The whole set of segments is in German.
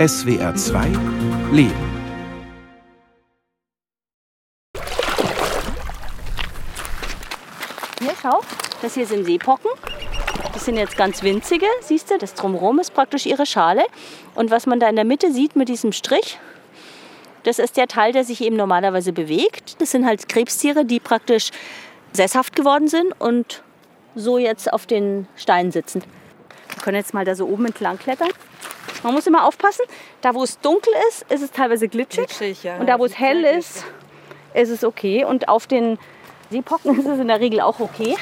SWR 2 Leben. Hier, schau, das hier sind Seepocken. Das sind jetzt ganz winzige, siehst du? Das drumherum ist praktisch ihre Schale. Und was man da in der Mitte sieht mit diesem Strich, das ist der Teil, der sich eben normalerweise bewegt. Das sind halt Krebstiere, die praktisch sesshaft geworden sind und so jetzt auf den Steinen sitzen. Wir können jetzt mal da so oben entlang klettern. Man muss immer aufpassen, da wo es dunkel ist, ist es teilweise glitschig. Glitschig, ja. Und da wo es hell ist, ist es okay. Und auf den Seepocken ist es in der Regel auch okay.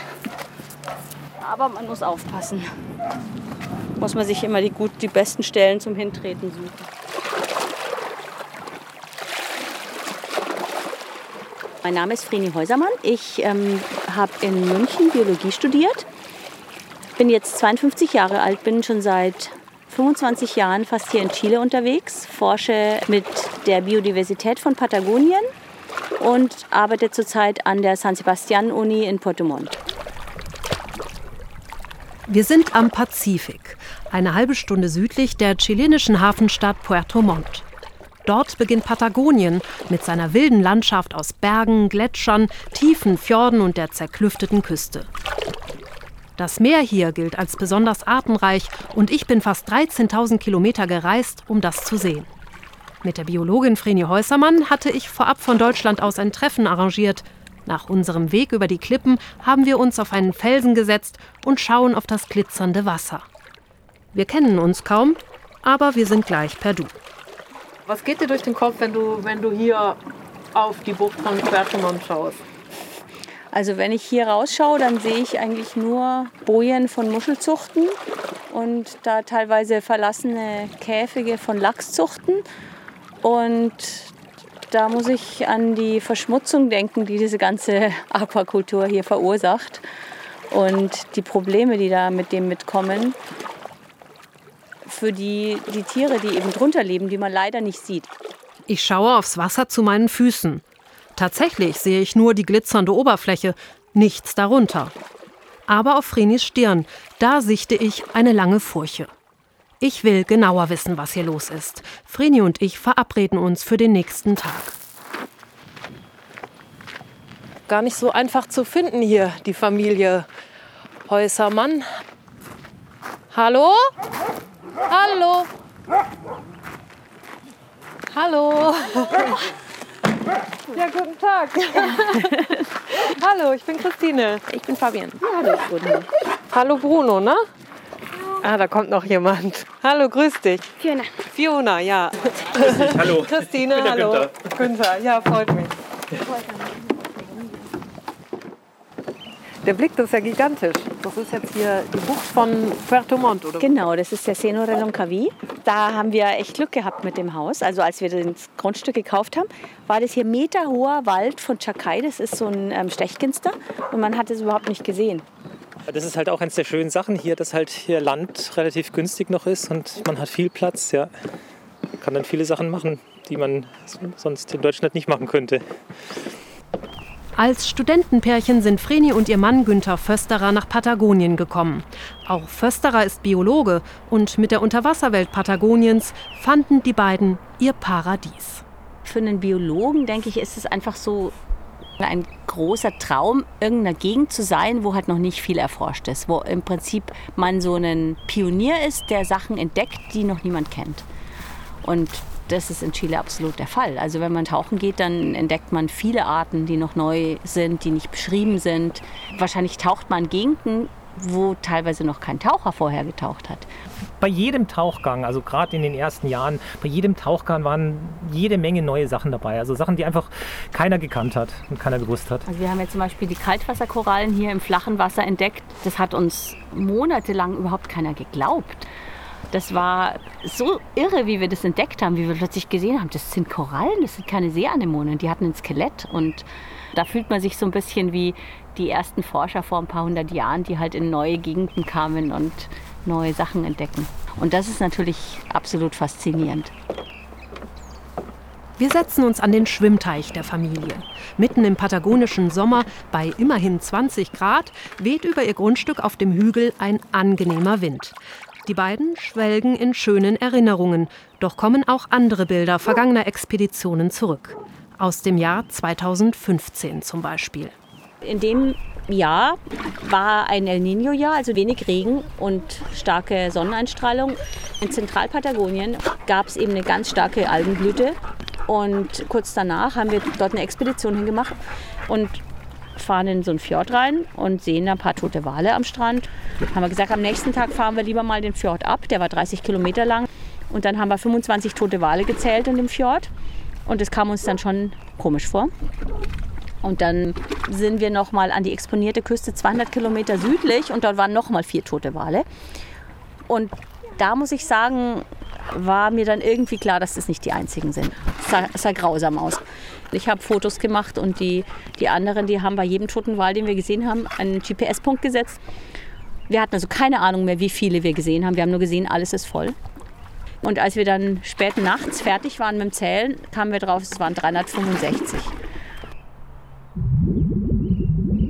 Aber man muss aufpassen. Muss man sich immer die, gut, die besten Stellen zum Hintreten suchen. Mein Name ist Vreni Häusermann. Ich ähm, habe in München Biologie studiert. Bin jetzt 52 Jahre alt, bin schon seit 25 Jahren fast hier in Chile unterwegs, forsche mit der Biodiversität von Patagonien und arbeite zurzeit an der San Sebastian Uni in Puerto Montt. Wir sind am Pazifik, eine halbe Stunde südlich der chilenischen Hafenstadt Puerto Montt. Dort beginnt Patagonien mit seiner wilden Landschaft aus Bergen, Gletschern, tiefen Fjorden und der zerklüfteten Küste. Das Meer hier gilt als besonders artenreich und ich bin fast 13.000 Kilometer gereist, um das zu sehen. Mit der Biologin Vreni Häusermann hatte ich vorab von Deutschland aus ein Treffen arrangiert. Nach unserem Weg über die Klippen haben wir uns auf einen Felsen gesetzt und schauen auf das glitzernde Wasser. Wir kennen uns kaum, aber wir sind gleich per Du. Was geht dir durch den Kopf, wenn du, wenn du hier auf die Bucht von Quertemont schaust? Also wenn ich hier rausschaue, dann sehe ich eigentlich nur Bojen von Muschelzuchten und da teilweise verlassene Käfige von Lachszuchten. Und da muss ich an die Verschmutzung denken, die diese ganze Aquakultur hier verursacht und die Probleme, die da mit dem mitkommen für die, die Tiere, die eben drunter leben, die man leider nicht sieht. Ich schaue aufs Wasser zu meinen Füßen. Tatsächlich sehe ich nur die glitzernde Oberfläche, nichts darunter. Aber auf Frenis Stirn, da sichte ich eine lange Furche. Ich will genauer wissen, was hier los ist. Vreni und ich verabreden uns für den nächsten Tag. Gar nicht so einfach zu finden hier, die Familie Häusermann. Hallo? Hallo? Hallo? Ja, guten Tag. Hallo, ich bin Christine. Ich bin Fabian. hallo, Bruno. Hallo Bruno, ne? Ah, da kommt noch jemand. Hallo, grüß dich. Fiona. Fiona, ja. Hallo. Christine, hallo. Günther. Günther, ja, freut mich. Der Blick, das ist ja gigantisch. Das ist jetzt hier die Bucht von Puerto Montt, oder? Genau, das ist der Seno Reloncaví. Da haben wir echt Glück gehabt mit dem Haus. Also als wir das Grundstück gekauft haben, war das hier meterhoher Wald von Chacay. Das ist so ein ähm, Stechginster und man hat es überhaupt nicht gesehen. Das ist halt auch eines der schönen Sachen hier, dass halt hier Land relativ günstig noch ist und man hat viel Platz, ja. Man kann dann viele Sachen machen, die man sonst in Deutschland nicht machen könnte. Als Studentenpärchen sind Vreni und ihr Mann Günther Fösterer nach Patagonien gekommen. Auch Fösterer ist Biologe und mit der Unterwasserwelt Patagoniens fanden die beiden ihr Paradies. Für einen Biologen, denke ich, ist es einfach so ein großer Traum, irgendeiner Gegend zu sein, wo halt noch nicht viel erforscht ist. Wo im Prinzip man so ein Pionier ist, der Sachen entdeckt, die noch niemand kennt. Und das ist in Chile absolut der Fall. Also wenn man tauchen geht, dann entdeckt man viele Arten, die noch neu sind, die nicht beschrieben sind. Wahrscheinlich taucht man Gegenden, wo teilweise noch kein Taucher vorher getaucht hat. bei jedem Tauchgang, also gerade in den ersten Jahren, bei jedem Tauchgang waren jede Menge neue Sachen dabei. Also Sachen, die einfach keiner gekannt hat und keiner gewusst hat. Also wir haben jetzt zum Beispiel die Kaltwasserkorallen hier im flachen Wasser entdeckt. Das hat uns monatelang überhaupt keiner geglaubt. Das war so irre, wie wir das entdeckt haben, wie wir plötzlich gesehen haben, das sind Korallen, das sind keine Seeanemonen, die hatten ein Skelett. Und da fühlt man sich so ein bisschen wie die ersten Forscher vor ein paar hundert Jahren, die halt in neue Gegenden kamen und neue Sachen entdecken. Und das ist natürlich absolut faszinierend. Wir setzen uns an den Schwimmteich der Familie. Mitten im patagonischen Sommer, bei immerhin 20 Grad, weht über ihr Grundstück auf dem Hügel ein angenehmer Wind. Die beiden schwelgen in schönen Erinnerungen, doch kommen auch andere Bilder vergangener Expeditionen zurück. Aus dem Jahr 2015 zum Beispiel. In dem Jahr war ein El Nino-Jahr, also wenig Regen und starke Sonneneinstrahlung. In Zentralpatagonien gab es eben eine ganz starke Algenblüte. Und kurz danach haben wir dort eine Expedition hingemacht und fahren in so einen Fjord rein und sehen ein paar tote Wale am Strand. Haben wir gesagt, am nächsten Tag fahren wir lieber mal den Fjord ab. Der war 30 Kilometer lang. Und dann haben wir 25 tote Wale gezählt in dem Fjord. Und das kam uns dann schon komisch vor. Und dann sind wir noch mal an die exponierte Küste 200 Kilometer südlich und dort waren noch mal vier tote Wale. Und da muss ich sagen, war mir dann irgendwie klar, dass das nicht die einzigen sind. Es sah, es sah grausam aus. Ich habe Fotos gemacht und die, die anderen, die haben bei jedem toten Wal, den wir gesehen haben, einen GPS-Punkt gesetzt. Wir hatten also keine Ahnung mehr, wie viele wir gesehen haben. Wir haben nur gesehen, alles ist voll. Und als wir dann spät nachts fertig waren mit dem Zählen, kamen wir drauf, es waren 365.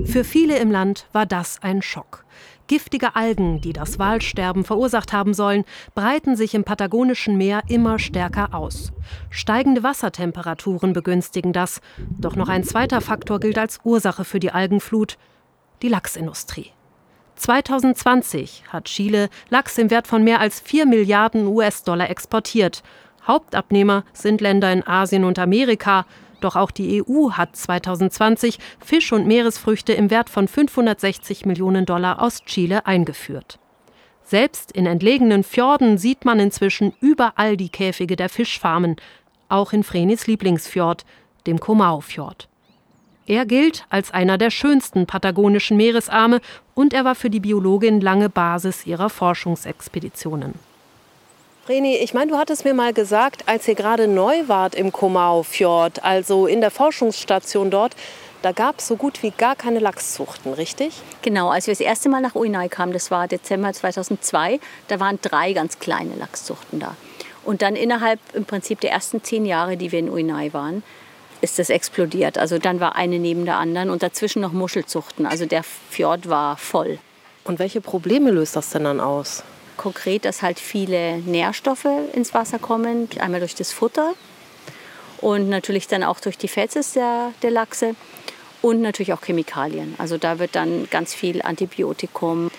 Für viele im Land war das ein Schock. Giftige Algen, die das Walsterben verursacht haben sollen, breiten sich im patagonischen Meer immer stärker aus. Steigende Wassertemperaturen begünstigen das. Doch noch ein zweiter Faktor gilt als Ursache für die Algenflut, die Lachsindustrie. 2020 hat Chile Lachs im Wert von mehr als 4 Milliarden US-Dollar exportiert. Hauptabnehmer sind Länder in Asien und Amerika. Doch auch die EU hat 2020 Fisch- und Meeresfrüchte im Wert von 560 Millionen Dollar aus Chile eingeführt. Selbst in entlegenen Fjorden sieht man inzwischen überall die Käfige der Fischfarmen, auch in Vrenis Lieblingsfjord, dem Komau-Fjord. Er gilt als einer der schönsten patagonischen Meeresarme und er war für die Biologin lange Basis ihrer Forschungsexpeditionen. Vreni, ich meine, du hattest mir mal gesagt, als ihr gerade neu wart im Komau-Fjord, also in der Forschungsstation dort, da gab es so gut wie gar keine Lachszuchten, richtig? Genau, als wir das erste Mal nach Uinai kamen, das war Dezember 2002, da waren drei ganz kleine Lachszuchten da. Und dann innerhalb im Prinzip der ersten zehn Jahre, die wir in Uinai waren, ist das explodiert. Also dann war eine neben der anderen und dazwischen noch Muschelzuchten. Also der Fjord war voll. Und welche Probleme löst das denn dann aus? Konkret, dass halt viele Nährstoffe ins Wasser kommen, einmal durch das Futter und natürlich dann auch durch die Fezes der, der Lachse und natürlich auch Chemikalien. Also da wird dann ganz viel Antibiotikum,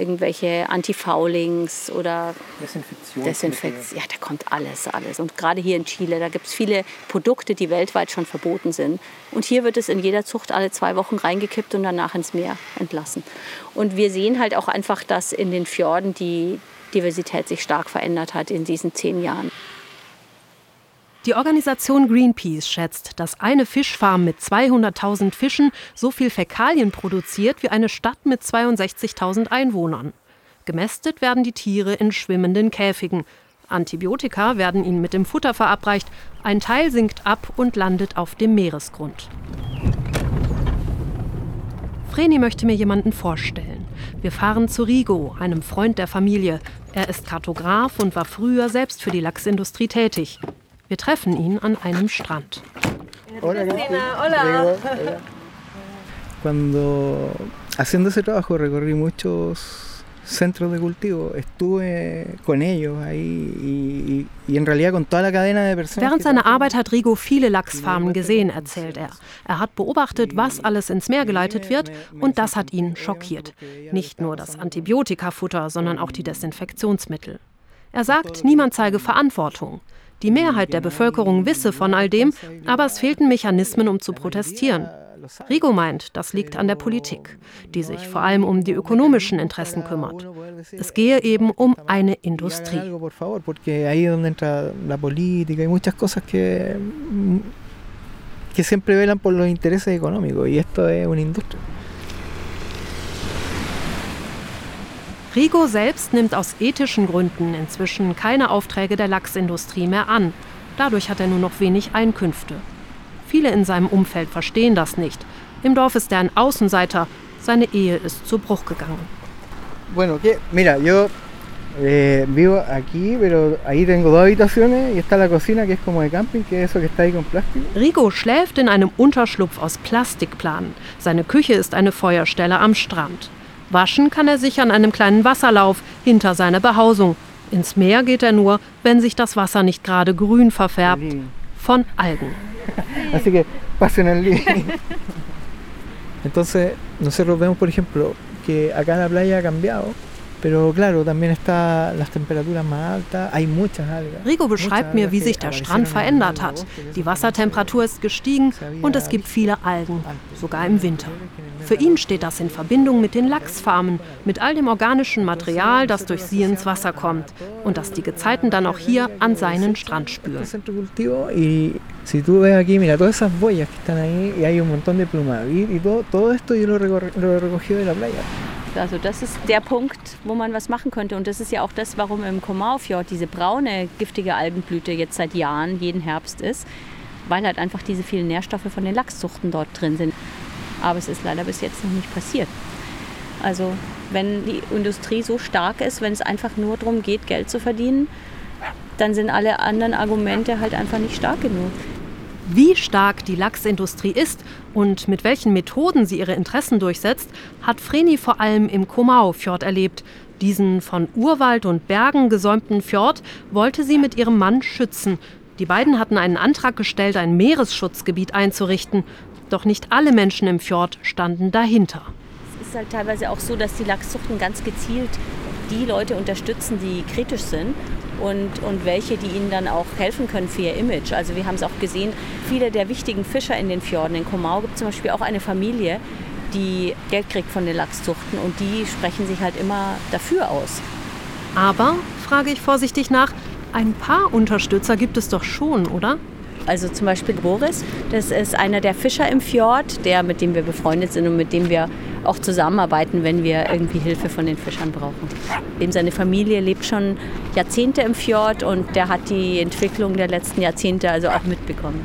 irgendwelche Antifoulings oder Desinfektion. Ja, da kommt alles, alles. Und gerade hier in Chile, da gibt es viele Produkte, die weltweit schon verboten sind. Und hier wird es in jeder Zucht alle zwei Wochen reingekippt und danach ins Meer entlassen. Und wir sehen halt auch einfach, dass in den Fjorden die Diversität sich stark verändert hat in diesen zehn Jahren. Die Organisation Greenpeace schätzt, dass eine Fischfarm mit 200.000 Fischen so viel Fäkalien produziert wie eine Stadt mit 62.000 Einwohnern. Gemästet werden die Tiere in schwimmenden Käfigen. Antibiotika werden ihnen mit dem Futter verabreicht. Ein Teil sinkt ab und landet auf dem Meeresgrund. Vreni möchte mir jemanden vorstellen. Wir fahren zu Rigo, einem Freund der Familie. Er ist Kartograf und war früher selbst für die Lachsindustrie tätig. Wir treffen ihn an einem Strand. Hola, hola. Cuando haciendo ese trabajo recorrí muchos centros de cultivo, estuve con ellos ahí y, y, en realidad con toda la cadena de personas. Während seiner Arbeit hat Rigo viele Lachsfarmen gesehen, erzählt er. Er hat beobachtet, was alles ins Meer geleitet wird und das hat ihn schockiert. Nicht nur das Antibiotikafutter, sondern auch die Desinfektionsmittel. Er sagt, niemand zeige Verantwortung. Die Mehrheit der Bevölkerung wisse von all dem, aber es fehlten Mechanismen, um zu protestieren. Rigo meint, das liegt an der Politik, die sich vor allem um die ökonomischen Interessen kümmert. Es gehe eben um eine Industrie. que siempre velan por los intereses económicos y esto es una industria. Rigo selbst nimmt aus ethischen Gründen inzwischen keine Aufträge der Lachsindustrie mehr an. Dadurch hat er nur noch wenig Einkünfte. Viele in seinem Umfeld verstehen das nicht. Im Dorf ist er ein Außenseiter. Seine Ehe ist zu Bruch gegangen. Bueno, que, mira, yo eh, vivo aquí, pero ahí tengo dos habitaciones y está la cocina que es como de camping, que es eso que está ahí con plástico. Rigo schläft in einem Unterschlupf aus Plastikplanen. Seine Küche ist eine Feuerstelle am Strand. Waschen kann er sich an einem kleinen Wasserlauf hinter seiner Behausung. Ins Meer geht er nur, wenn sich das Wasser nicht gerade grün verfärbt von Algen. Así que pasen al living. Entonces, nosotros vemos, por ejemplo, que acá la playa ha cambiado Pero claro, también está las temperaturas más altas, hay muchas algas. Rigo beschreibt mir, wie sich der Strand verändert hat. Die Wassertemperatur ist gestiegen und es gibt viele Algen, sogar im Winter. Für ihn steht das in Verbindung mit den Lachsfarmen, mit all dem organischen Material, das durch sie ins Wasser kommt und das die Gezeiten dann auch hier an seinen Strand spüren. Also das ist der Punkt, wo man was machen könnte. Und das ist ja auch das, warum im Komaufjord diese braune, giftige Algenblüte jetzt seit Jahren, jeden Herbst ist. Weil halt einfach diese vielen Nährstoffe von den Lachszuchten dort drin sind. Aber es ist leider bis jetzt noch nicht passiert. Also wenn die Industrie so stark ist, wenn es einfach nur darum geht, Geld zu verdienen, dann sind alle anderen Argumente halt einfach nicht stark genug. Wie stark die Lachsindustrie ist und mit welchen Methoden sie ihre Interessen durchsetzt, hat Vreni vor allem im Komau-Fjord erlebt. Diesen von Urwald und Bergen gesäumten Fjord wollte sie mit ihrem Mann schützen. Die beiden hatten einen Antrag gestellt, ein Meeresschutzgebiet einzurichten. Doch nicht alle Menschen im Fjord standen dahinter. Es ist halt teilweise auch so, dass die Lachszuchten ganz gezielt die Leute unterstützen, die kritisch sind und, und welche, die ihnen dann auch helfen können für ihr Image. Also wir haben es auch gesehen, viele der wichtigen Fischer in den Fjorden, in Komau gibt es zum Beispiel auch eine Familie, die Geld kriegt von den Lachszuchten und die sprechen sich halt immer dafür aus. Aber, frage ich vorsichtig nach, ein paar Unterstützer gibt es doch schon, oder? Also zum Beispiel Boris, das ist einer der Fischer im Fjord, der mit dem wir befreundet sind und mit dem wir auch zusammenarbeiten, wenn wir irgendwie Hilfe von den Fischern brauchen. Eben seine Familie lebt schon Jahrzehnte im Fjord und der hat die Entwicklung der letzten Jahrzehnte also auch mitbekommen.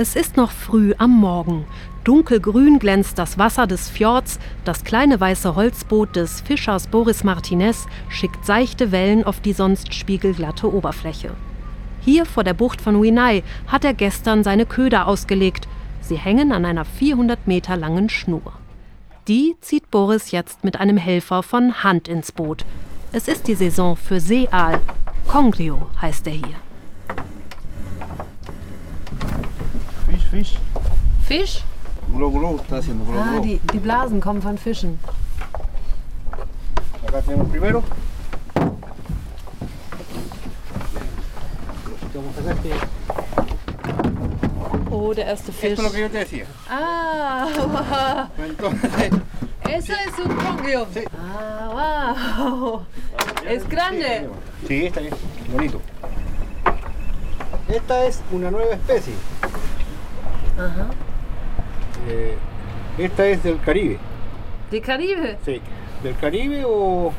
Es ist noch früh am Morgen. Dunkelgrün glänzt das Wasser des Fjords, das kleine weiße Holzboot des Fischers Boris Martinez schickt seichte Wellen auf die sonst spiegelglatte Oberfläche. Hier vor der Bucht von Winai hat er gestern seine Köder ausgelegt. Sie hängen an einer 400 Meter langen Schnur. Die zieht Boris jetzt mit einem Helfer von Hand ins Boot. Es ist die Saison für Seeaal. Congrio heißt er hier. Fisch, Fisch. Haciendo glow, Ah, die, die Blasen kommen von Fischen. Acá tenemos primero. Oh, der erste Fisch. Esto es lo que yo te decía. Ah, Entonces, ese es un congrio. Sí. Ah, wow. Es grande. sí, está bien, bonito. Esta es una nueva especie. Ajá. Eh, esta es del Caribe. Die Karibe. Sí, del Caribe o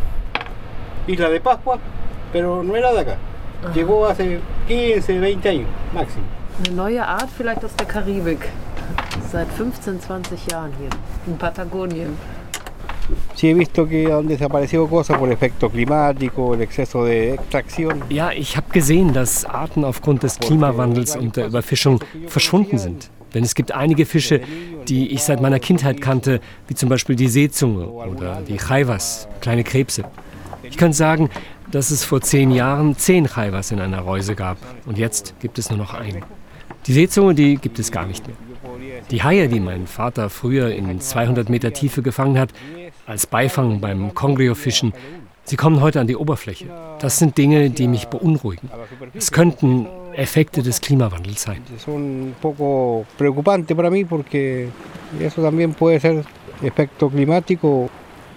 Isla de Pascua, pero no era de acá. Llegó hace 15, 20 años máximo. Eine neue Art vielleicht aus der Karibik. Seit 15, 20 Jahren hier in Patagonien. Sí he visto que han desaparecido cosas por efecto climático, el exceso de extracción. Ja, ich habe gesehen, dass Arten aufgrund des Klimawandels und der Überfischung verschwunden sind. Denn es gibt einige Fische, die ich seit meiner Kindheit kannte, wie zum Beispiel die Seezunge oder die Chaiwas, kleine Krebse. Ich kann sagen, dass es vor zehn Jahren zehn Chaiwas in einer Reuse gab und jetzt gibt es nur noch einen. Die Seezunge, die gibt es gar nicht mehr. Die Haie, die mein Vater früher in 200 Meter Tiefe gefangen hat, als Beifang beim Congrio-Fischen, sie kommen heute an die Oberfläche. Das sind Dinge, die mich beunruhigen. Es könnten Effekte des Klimawandels sein.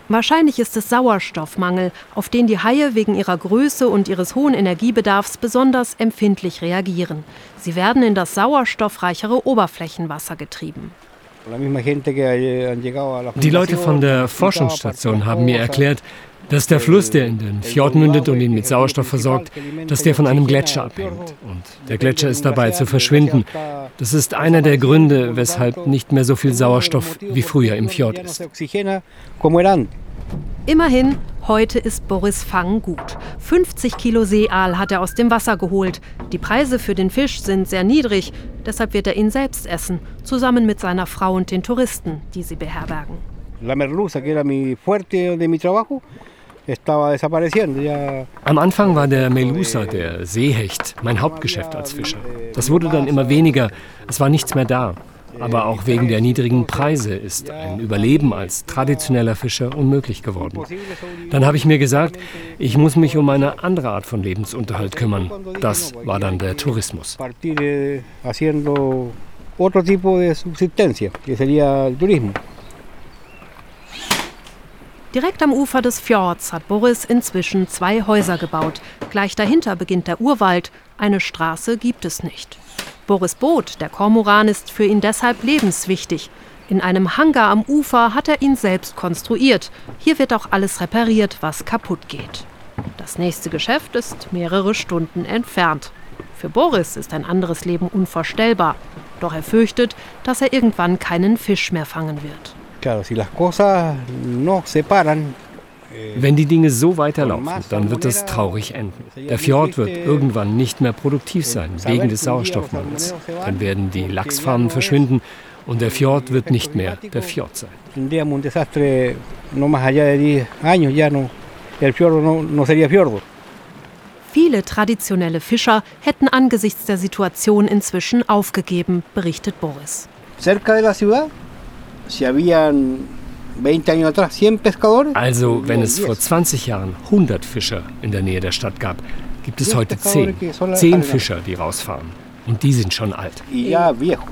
Wahrscheinlich ist es Sauerstoffmangel, auf den die Haie wegen ihrer Größe und ihres hohen Energiebedarfs besonders empfindlich reagieren. Sie werden in das sauerstoffreichere Oberflächenwasser getrieben. Die Leute von der Forschungsstation haben mir erklärt, dass der Fluss, der in den Fjord mündet und ihn mit Sauerstoff versorgt, dass der von einem Gletscher abhängt. Und der Gletscher ist dabei zu verschwinden. Das ist einer der Gründe, weshalb nicht mehr so viel Sauerstoff wie früher im Fjord ist. Immerhin, heute ist Boris Fang gut. 50 Kilo Seeaal hat er aus dem Wasser geholt. Die Preise für den Fisch sind sehr niedrig, deshalb wird er ihn selbst essen, zusammen mit seiner Frau und den Touristen, die sie beherbergen. La merluza, que era mi fuerte de mi trabajo, Am Anfang war der Melusa, der Seehecht, mein Hauptgeschäft als Fischer. Das wurde dann immer weniger, es war nichts mehr da. Aber auch wegen der niedrigen Preise ist ein Überleben als traditioneller Fischer unmöglich geworden. Dann habe ich mir gesagt, ich muss mich um eine andere Art von Lebensunterhalt kümmern. Das war dann der Tourismus. partir haciendo otro tipo de subsistencia, que sería el turismo. Direkt am Ufer des Fjords hat Boris inzwischen zwei Häuser gebaut. Gleich dahinter beginnt der Urwald. Eine Straße gibt es nicht. Boris Boot, der Kormoran, ist für ihn deshalb lebenswichtig. In einem Hangar am Ufer hat er ihn selbst konstruiert. Hier wird auch alles repariert, was kaputt geht. Das nächste Geschäft ist mehrere Stunden entfernt. Für Boris ist ein anderes Leben unvorstellbar. Doch er fürchtet, dass er irgendwann keinen Fisch mehr fangen wird. Claro, si las cosas no se paran, Wenn die Dinge so weiterlaufen, dann wird es traurig enden. Der Fjord wird irgendwann nicht mehr produktiv sein, wegen des Sauerstoffmangels. Dann werden die Lachsfarmen verschwinden und der Fjord wird nicht mehr der Fjord sein. tendríamos un desastre no más allá de 10 años, ya no, el fiordo no, no sería fiordo. Viele traditionelle Fischer hätten angesichts der Situation inzwischen aufgegeben, berichtet Boris. Cerca de la ciudad, si habían 20 años atrás 100 pescadores, Also, wenn es vor 20 Jahren 100 Fischer in der Nähe der Stadt gab, gibt es heute 10. 10 Fischer, die rausfahren. Und die sind schon alt. ya viejos.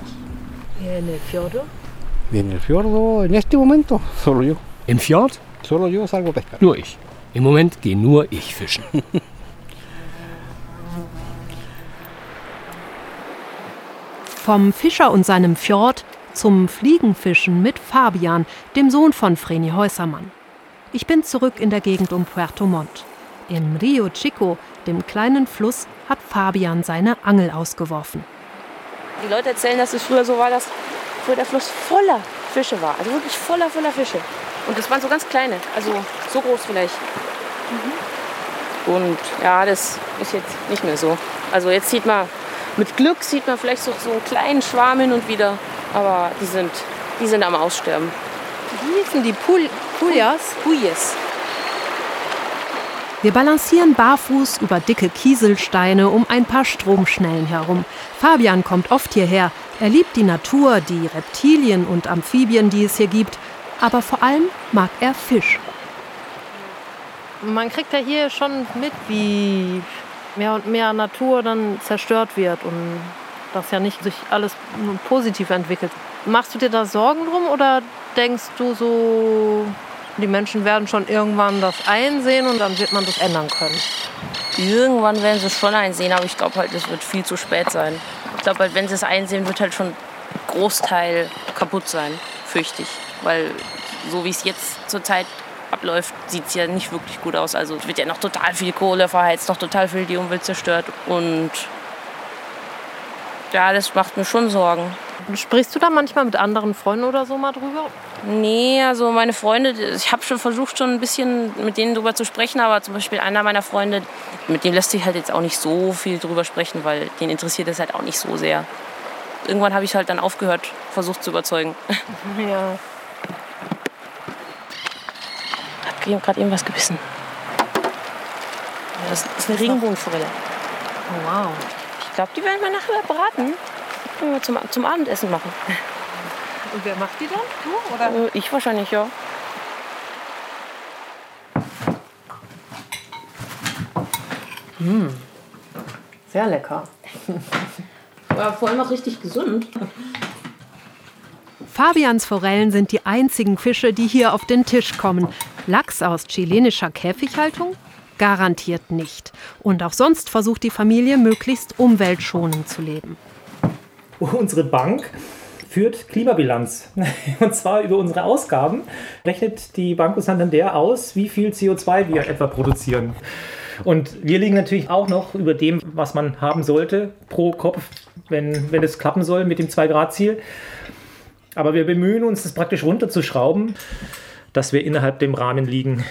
En el fiordo. En este momento, solo yo. Im Fjord? Solo yo salgo pescar. Nur ich. Im Moment gehe nur ich fischen. Vom Fischer und seinem Fjord zum Fliegenfischen mit Fabian, dem Sohn von Vreni Häusermann. Ich bin zurück in der Gegend um Puerto Montt. Im Rio Chico, dem kleinen Fluss, hat Fabian seine Angel ausgeworfen. Die Leute erzählen, dass es früher so war, dass früher der Fluss voller Fische war. Also wirklich voller, voller Fische. Und das waren so ganz kleine, also so groß vielleicht. Und ja, das ist jetzt nicht mehr so. Also jetzt sieht man, mit Glück sieht man vielleicht so, so einen kleinen Schwarm hin und wieder. Aber die sind, die sind am Aussterben. Wie hießen die Pul Puljas? Huyes. Wir balancieren barfuß über dicke Kieselsteine um ein paar Stromschnellen herum. Fabian kommt oft hierher. Er liebt die Natur, die Reptilien und Amphibien, die es hier gibt. Aber vor allem mag er Fisch. Man kriegt ja hier schon mit, wie mehr und mehr Natur dann zerstört wird und dass ja nicht sich alles positiv entwickelt. Machst du dir da Sorgen drum oder denkst du so, die Menschen werden schon irgendwann das einsehen und dann wird man das ändern können? Irgendwann werden sie es schon einsehen, aber ich glaube halt, es wird viel zu spät sein. Ich glaube halt, wenn sie es einsehen, wird halt schon Großteil kaputt sein, fürchte ich. Weil so wie es jetzt zurzeit abläuft, sieht es ja nicht wirklich gut aus. Also wird ja noch total viel Kohle verheizt, noch total viel die Umwelt zerstört. Und ja, das macht mir schon Sorgen. Sprichst du da manchmal mit anderen Freunden oder so mal drüber? Nee, also meine Freunde, ich habe schon versucht, schon ein bisschen mit denen drüber zu sprechen, aber zum Beispiel einer meiner Freunde, mit dem lässt sich halt jetzt auch nicht so viel drüber sprechen, weil den interessiert es halt auch nicht so sehr. Irgendwann habe ich halt dann aufgehört, versucht zu überzeugen. Ja. Hab gerade irgendwas gebissen. Das ist eine Regenbogenforelle. Oh, wow. Ich glaube, die werden wir nachher braten. Können wir zum, zum Abendessen machen. Und wer macht die dann? Du oder? Äh, Ich wahrscheinlich, ja. Sehr lecker. War vor allem auch richtig gesund. Fabians Forellen sind die einzigen Fische, die hier auf den Tisch kommen. Lachs aus chilenischer Käfighaltung? Garantiert nicht. Und auch sonst versucht die Familie möglichst umweltschonend zu leben. Unsere Bank führt Klimabilanz. Und zwar über unsere Ausgaben rechnet die Banco Santander aus, wie viel CO2 wir etwa produzieren. Und wir liegen natürlich auch noch über dem, was man haben sollte pro Kopf, wenn, wenn es klappen soll mit dem 2-Grad-Ziel. Aber wir bemühen uns, das praktisch runterzuschrauben. dass wir innerhalb dem Rahmen liegen.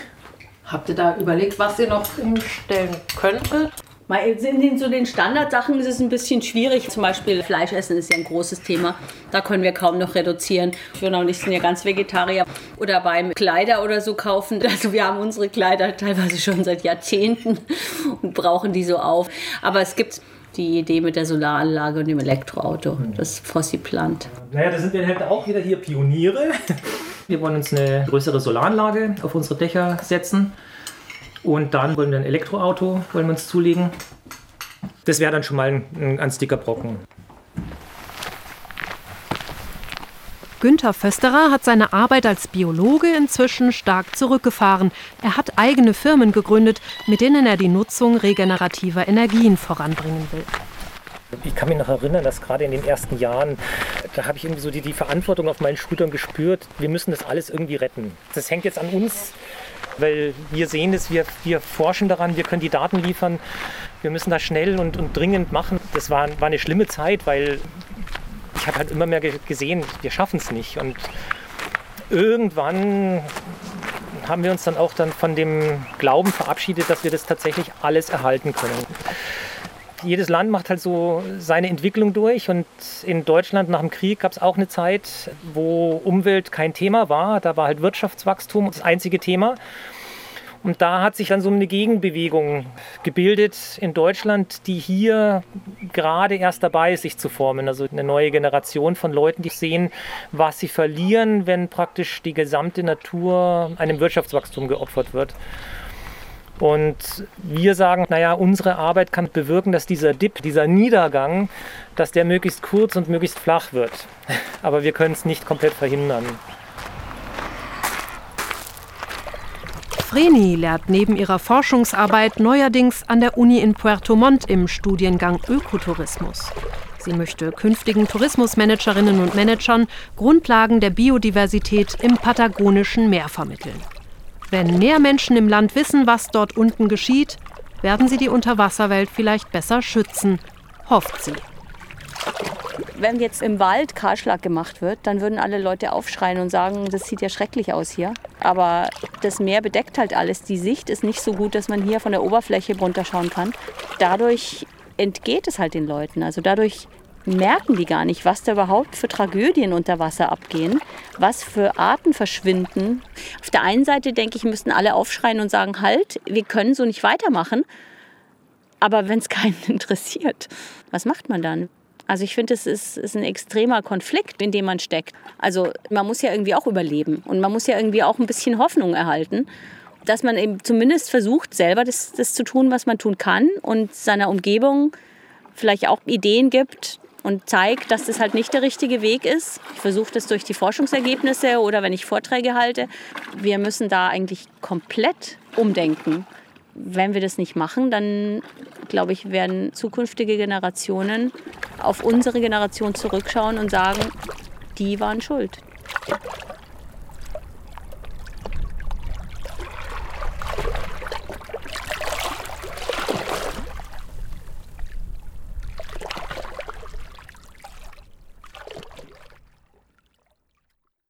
Habt ihr da überlegt, was ihr noch umstellen könntet? In den, so den Standardsachen ist es ein bisschen schwierig. Zum Beispiel Fleischessen ist ja ein großes Thema. Da können wir kaum noch reduzieren. Fiona und ich sind ja ganz Vegetarier. Oder beim Kleider oder so kaufen. Also wir haben unsere Kleider teilweise schon seit Jahrzehnten und brauchen die so auf. Aber es gibt die Idee mit der Solaranlage und dem Elektroauto, das Fossi plant. Naja, da sind wir halt auch wieder hier Pioniere. Wir wollen uns eine größere Solaranlage auf unsere Dächer setzen. Und dann wollen wir ein Elektroauto wollen wir uns zulegen. Das wäre dann schon mal ein, ganz dicker Brocken. Günther Fösterer hat seine Arbeit als Biologe inzwischen stark zurückgefahren. Er hat eigene Firmen gegründet, mit denen er die Nutzung regenerativer Energien voranbringen will. Ich kann mich noch erinnern, dass gerade in den ersten Jahren, da habe ich irgendwie so die, die Verantwortung auf meinen Schultern gespürt, wir müssen das alles irgendwie retten. Das hängt jetzt an uns, weil wir sehen es, wir, wir forschen daran, wir können die Daten liefern, wir müssen das schnell und, und dringend machen. Das war, war eine schlimme Zeit, weil ich habe halt immer mehr gesehen, wir schaffen es nicht. Und irgendwann haben wir uns dann auch dann von dem Glauben verabschiedet, dass wir das tatsächlich alles erhalten können. Jedes Land macht halt so seine Entwicklung durch und in Deutschland nach dem Krieg gab es auch eine Zeit, wo Umwelt kein Thema war. Da war halt Wirtschaftswachstum das einzige Thema. Und da hat sich dann so eine Gegenbewegung gebildet in Deutschland, die hier gerade erst dabei ist, sich zu formen. Also eine neue Generation von Leuten, die sehen, was sie verlieren, wenn praktisch die gesamte Natur einem Wirtschaftswachstum geopfert wird. Und wir sagen, naja, unsere Arbeit kann bewirken, dass dieser Dip, dieser Niedergang, dass der möglichst kurz und möglichst flach wird. Aber wir können es nicht komplett verhindern. Vreni lehrt neben ihrer Forschungsarbeit neuerdings an der Uni in Puerto Montt im Studiengang Ökotourismus. Sie möchte künftigen Tourismusmanagerinnen und Managern Grundlagen der Biodiversität im patagonischen Meer vermitteln. Wenn mehr Menschen im Land wissen, was dort unten geschieht, werden sie die Unterwasserwelt vielleicht besser schützen, hofft sie. Wenn jetzt im Wald Kahlschlag gemacht wird, dann würden alle Leute aufschreien und sagen, das sieht ja schrecklich aus hier. Aber das Meer bedeckt halt alles. Die Sicht ist nicht so gut, dass man hier von der Oberfläche runterschauen kann. Dadurch entgeht es halt den Leuten. Also dadurch merken die gar nicht, was da überhaupt für Tragödien unter Wasser abgehen, was für Arten verschwinden. Auf der einen Seite denke ich, müssten alle aufschreien und sagen, halt, wir können so nicht weitermachen. Aber wenn es keinen interessiert, was macht man dann? Also ich finde, es ist, ist ein extremer Konflikt, in dem man steckt. Also man muss ja irgendwie auch überleben und man muss ja irgendwie auch ein bisschen Hoffnung erhalten, dass man eben zumindest versucht, selber das, das zu tun, was man tun kann und seiner Umgebung vielleicht auch Ideen gibt und zeigt, dass das halt nicht der richtige Weg ist. Ich versuche das durch die Forschungsergebnisse oder wenn ich Vorträge halte. Wir müssen da eigentlich komplett umdenken. Wenn wir das nicht machen, dann glaube ich, werden zukünftige Generationen auf unsere Generation zurückschauen und sagen, die waren schuld.